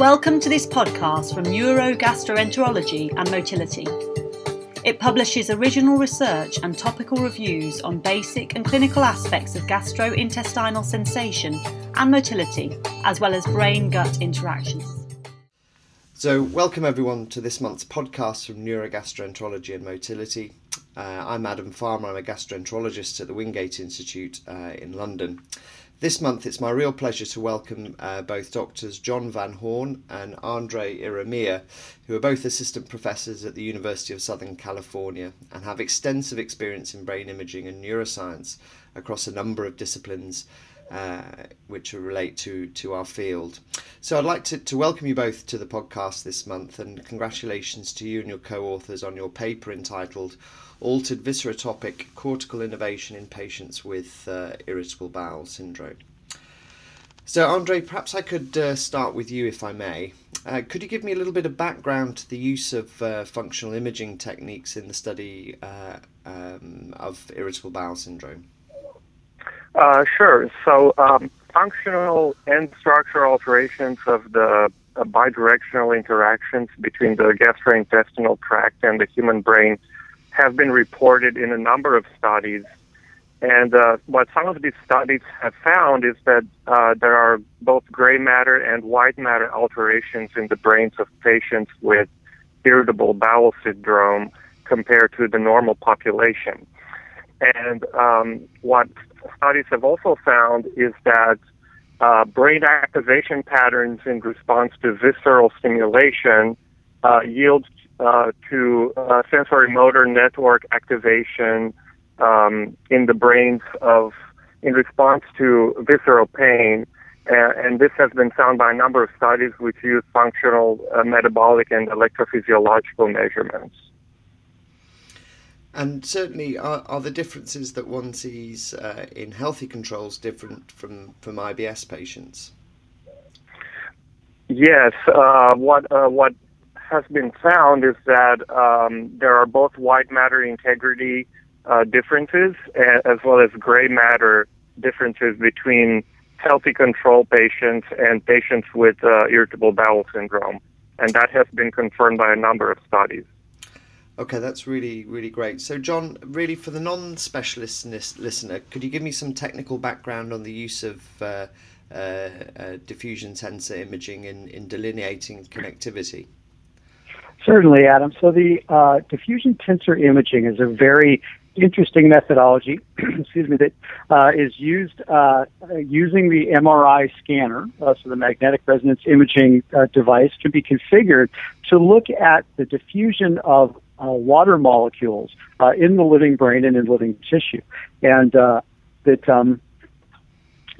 Welcome to this podcast from Neurogastroenterology and Motility. It publishes original research and topical reviews on basic and clinical aspects of gastrointestinal sensation and motility, as well as brain gut interactions. So, welcome everyone to this month's podcast from Neurogastroenterology and Motility. Uh, I'm Adam Farmer, I'm a gastroenterologist at the Wingate Institute uh, in London. This month, it's my real pleasure to welcome uh, both doctors John Van Horn and Andre Irimia, who are both assistant professors at the University of Southern California and have extensive experience in brain imaging and neuroscience across a number of disciplines uh, which relate to, to our field. So I'd like to, to welcome you both to the podcast this month and congratulations to you and your co authors on your paper entitled Altered Viscerotopic Cortical Innervation in Patients with uh, Irritable Bowel Syndrome. So, Andre, perhaps I could uh, start with you if I may. Uh, could you give me a little bit of background to the use of uh, functional imaging techniques in the study um, of irritable bowel syndrome? Uh, sure. So, um, functional and structural alterations of the uh, bidirectional interactions between the gastrointestinal tract and the human brain have been reported in a number of studies. And uh, what some of these studies have found is that uh, there are both gray matter and white matter alterations in the brains of patients with irritable bowel syndrome compared to the normal population. And um, what studies have also found is that uh, brain activation patterns in response to visceral stimulation uh, yield uh, to uh, sensory motor network activation um, in the brains of in response to visceral pain. And this has been found by a number of studies which use functional, uh, metabolic, and electrophysiological measurements. And certainly, are, are the differences that one sees uh, in healthy controls different from, from IBS patients? Yes. Uh, what uh, what has been found is that um, there are both white matter integrity uh, differences as well as gray matter differences between healthy control patients and patients with uh, irritable bowel syndrome. And that has been confirmed by a number of studies. Okay, that's really, really great. So, John, really for the non specialist listener, could you give me some technical background on the use of uh, uh, uh diffusion tensor imaging in, in delineating connectivity? Certainly, Adam. So the uh, diffusion tensor imaging is a very interesting methodology, excuse me, that uh, is used uh, using the MRI scanner, uh, so the magnetic resonance imaging uh, device, can be configured to look at the diffusion of uh, water molecules in the living brain and in living tissue, and that um,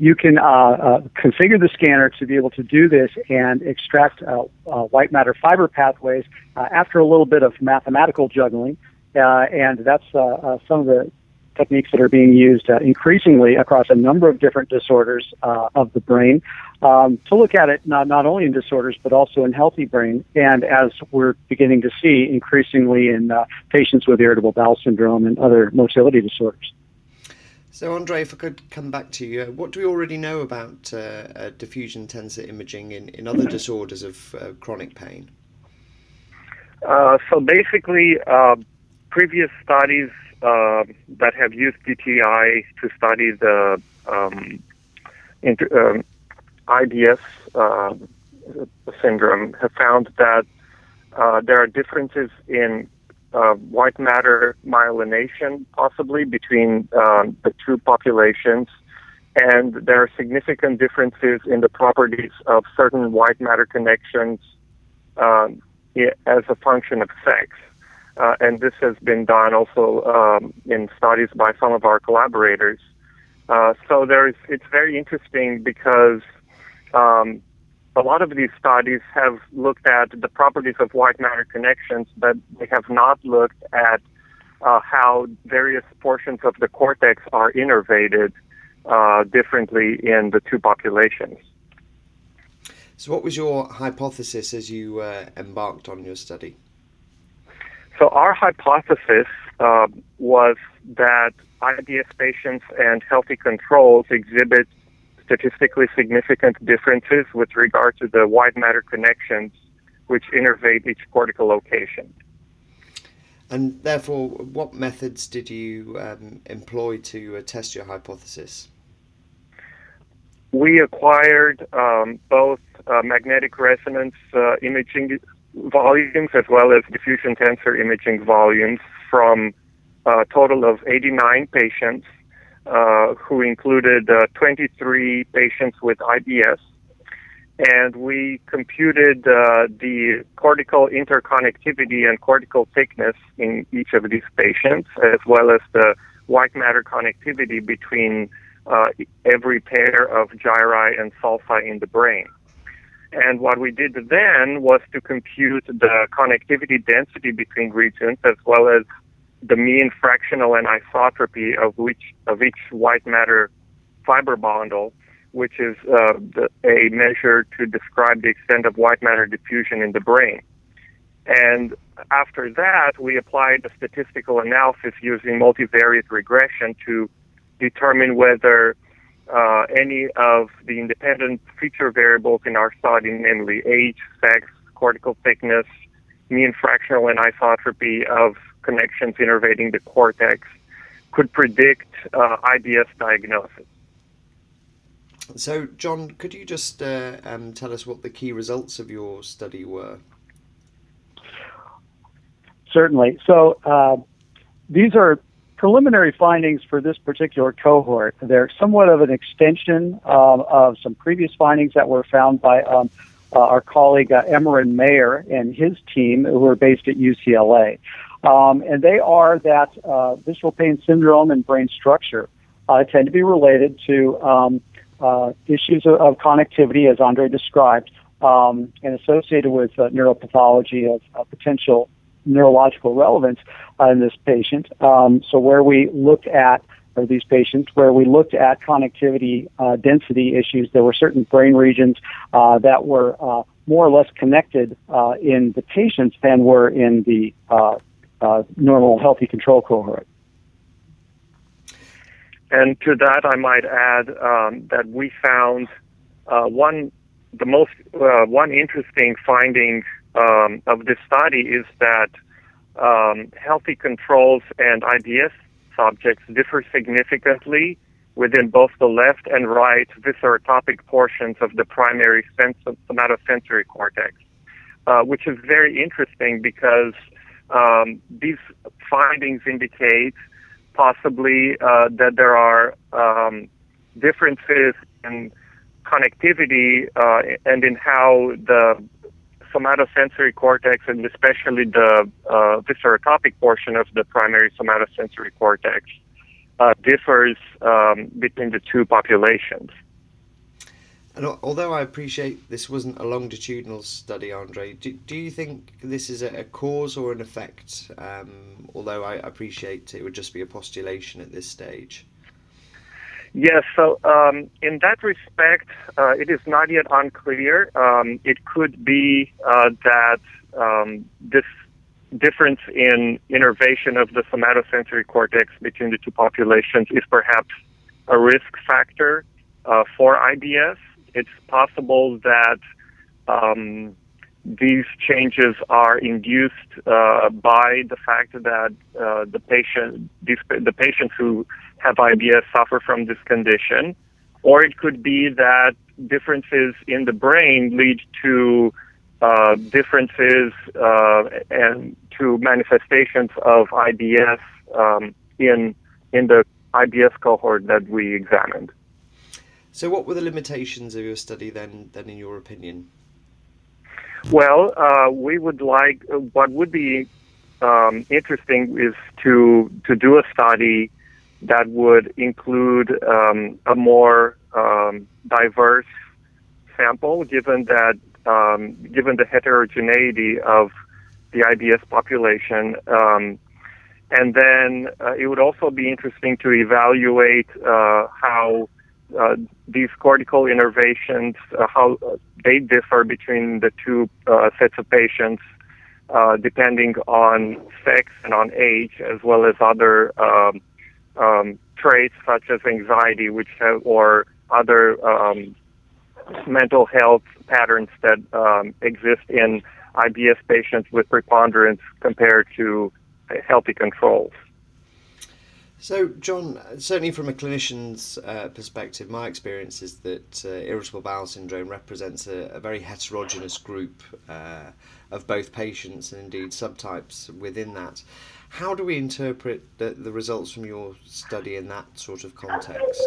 you can uh, uh, configure the scanner to be able to do this and extract uh, uh white matter fiber pathways uh, after a little bit of mathematical juggling. Uh, and that's some of the techniques that are being used increasingly across a number of different disorders of the brain um, to look at it not, not only in disorders but also in healthy brain. And as we're beginning to see increasingly in patients with irritable bowel syndrome and other motility disorders. So, Andre, if I could come back to you, uh, what do we already know about uh, uh, diffusion tensor imaging in, in other disorders of uh, chronic pain? Uh, so, basically, uh, previous studies that have used DTI to study the um, inter- um, IBS syndrome have found that there are differences in uh, white matter myelination, possibly between um, the two populations, and there are significant differences in the properties of certain white matter connections um, as a function of sex. Uh, and this has been done also um, in studies by some of our collaborators. Uh, so there's, it's very interesting because um, a lot of these studies have looked at the properties of white matter connections, but they have not looked at uh, how various portions of the cortex are innervated uh, differently in the two populations. So, what was your hypothesis as you uh, embarked on your study? So, our hypothesis uh, was that IBS patients and healthy controls exhibit statistically significant differences with regard to the white matter connections which innervate each cortical location. And therefore, what methods did you um, employ to uh, test your hypothesis? We acquired um, both uh, magnetic resonance uh, imaging volumes as well as diffusion tensor imaging volumes from a total of 89 patients uh, who included uh, 23 patients with IBS and we computed uh, the cortical interconnectivity and cortical thickness in each of these patients, as well as the white matter connectivity between uh, every pair of gyri and sulci in the brain. And what we did then was to compute the connectivity density between regions, as well as the mean fractional anisotropy of which of each white matter fiber bundle which is uh, the, a measure to describe the extent of white matter diffusion in the brain. And after that, we applied a statistical analysis using multivariate regression to determine whether uh, any of the independent feature variables in our study, namely age, sex, cortical thickness, mean fractional anisotropy of connections innervating the cortex, could predict uh, IBS diagnosis. So, John, could you just uh, um, tell us what the key results of your study were? Certainly. So, uh, these are preliminary findings for this particular cohort. They're somewhat of an extension um, of some previous findings that were found by um, uh, our colleague uh, Emeran Mayer and his team, who are based at UCLA. Um, and they are that uh, visceral pain syndrome and brain structure uh, tend to be related to um, uh, issues of, of, connectivity, as Andre described, um, and associated with uh, neuropathology of, of, potential neurological relevance uh, in this patient. Um, so, where we looked at or these patients, where we looked at connectivity uh, density issues, there were certain brain regions uh, that were uh, more or less connected in the patients than were in the normal healthy control cohort. And to that, I might add um, that we found uh, one the most uh, one interesting finding um, of this study is that um, healthy controls and IBS subjects differ significantly within both the left and right viscerotopic portions of the primary sens- somatosensory cortex, uh, which is very interesting because um, these findings indicate possibly uh, that there are um, differences in connectivity uh, and in how the somatosensory cortex and especially the uh, viscerotopic portion of the primary somatosensory cortex uh, differs um, between the two populations. And although I appreciate this wasn't a longitudinal study, Andre, do, do you think this is a, cause or an effect? Um, although I appreciate it would just be a postulation at this stage. Yes, so um, in that respect, uh, it is not yet unclear. Um, it could be uh, that um, this difference in innervation of the somatosensory cortex between the two populations is perhaps a risk factor uh, for IBS it's possible that um, these changes are induced uh, by the fact that uh, the patient, these, the patients who have IBS suffer from this condition, or it could be that differences in the brain lead to uh, differences uh, and to manifestations of IBS um, in in the IBS cohort that we examined. So, what were the limitations of your study then? Then, in your opinion? Well, uh, we would like what would be um, interesting is to to do a study that would include um, a more um, diverse sample, given that um, given the heterogeneity of the IBS population. Um, and then uh, it would also be interesting to evaluate uh, how uh, these cortical innervations, uh, how they differ between the two uh, sets of patients, uh, depending on sex and on age, as well as other um, um, traits such as anxiety, which have, or other um, mental health patterns that um, exist in IBS patients with preponderance compared to healthy controls. So, John, certainly from a clinician's uh, perspective, my experience is that uh, irritable bowel syndrome represents a, a very heterogeneous group uh, of both patients and indeed subtypes within that. How do we interpret the, the results from your study in that sort of context?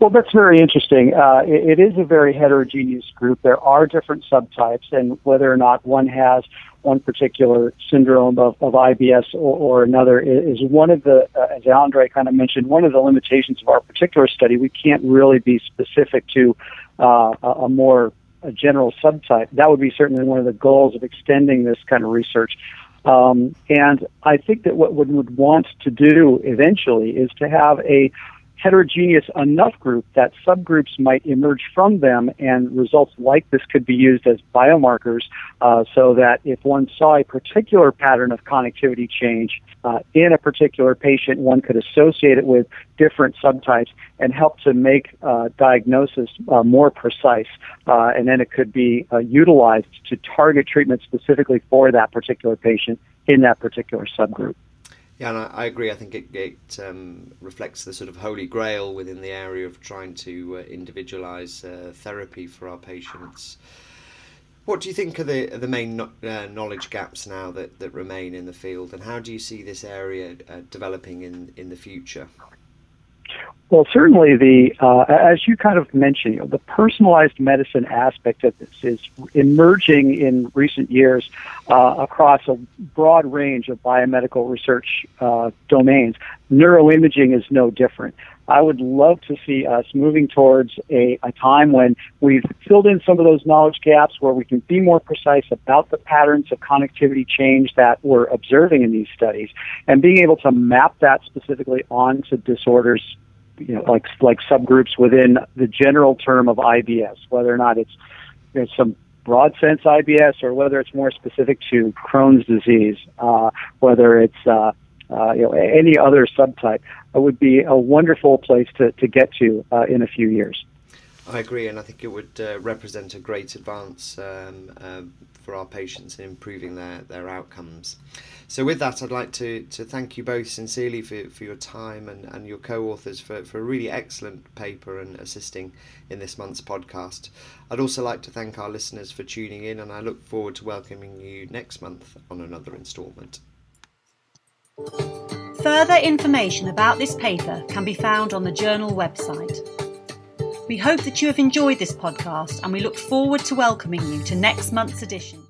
Well, that's very interesting. Uh, it, it is a very heterogeneous group. There are different subtypes, and whether or not one has one particular syndrome of, of IBS or, or another is, one of the, uh, as Andre kind of mentioned, one of the limitations of our particular study. We can't really be specific to uh, a, a more a general subtype. That would be certainly one of the goals of extending this kind of research. Um, and I think that what one would want to do eventually is to have a heterogeneous enough group that subgroups might emerge from them and results like this could be used as biomarkers uh, so that if one saw a particular pattern of connectivity change uh, in a particular patient, one could associate it with different subtypes and help to make uh, diagnosis uh, more precise. Uh, and then it could be uh, utilized to target treatment specifically for that particular patient in that particular subgroup. Yeah, and I, I agree. I think it, it um, reflects the sort of holy grail within the area of trying to uh, individualise uh, therapy for our patients. What do you think are the are the main no, uh, knowledge gaps now that, that remain in the field, and how do you see this area uh, developing in, in the future? Well, certainly the uh, as you kind of mentioned, you know, the personalized medicine aspect of this is emerging in recent years uh, across a broad range of biomedical research uh, domains. Neuroimaging is no different. I would love to see us moving towards a, a time when we've filled in some of those knowledge gaps where we can be more precise about the patterns of connectivity change that we're observing in these studies and being able to map that specifically onto disorders you know, like like subgroups within the general term of IBS, whether or not it's know, some broad sense IBS or whether it's more specific to Crohn's disease, uh, whether it's uh, uh, you know any other subtype, would be a wonderful place to, to get to uh, in a few years. I agree, and I think it would uh, represent a great advance um, uh, for our patients in improving their, their outcomes. So, with that, I'd like to, to thank you both sincerely for, for your time and, and your co authors for, for a really excellent paper and assisting in this month's podcast. I'd also like to thank our listeners for tuning in, and I look forward to welcoming you next month on another instalment. Further information about this paper can be found on the journal website. We hope that you have enjoyed this podcast and we look forward to welcoming you to next month's edition.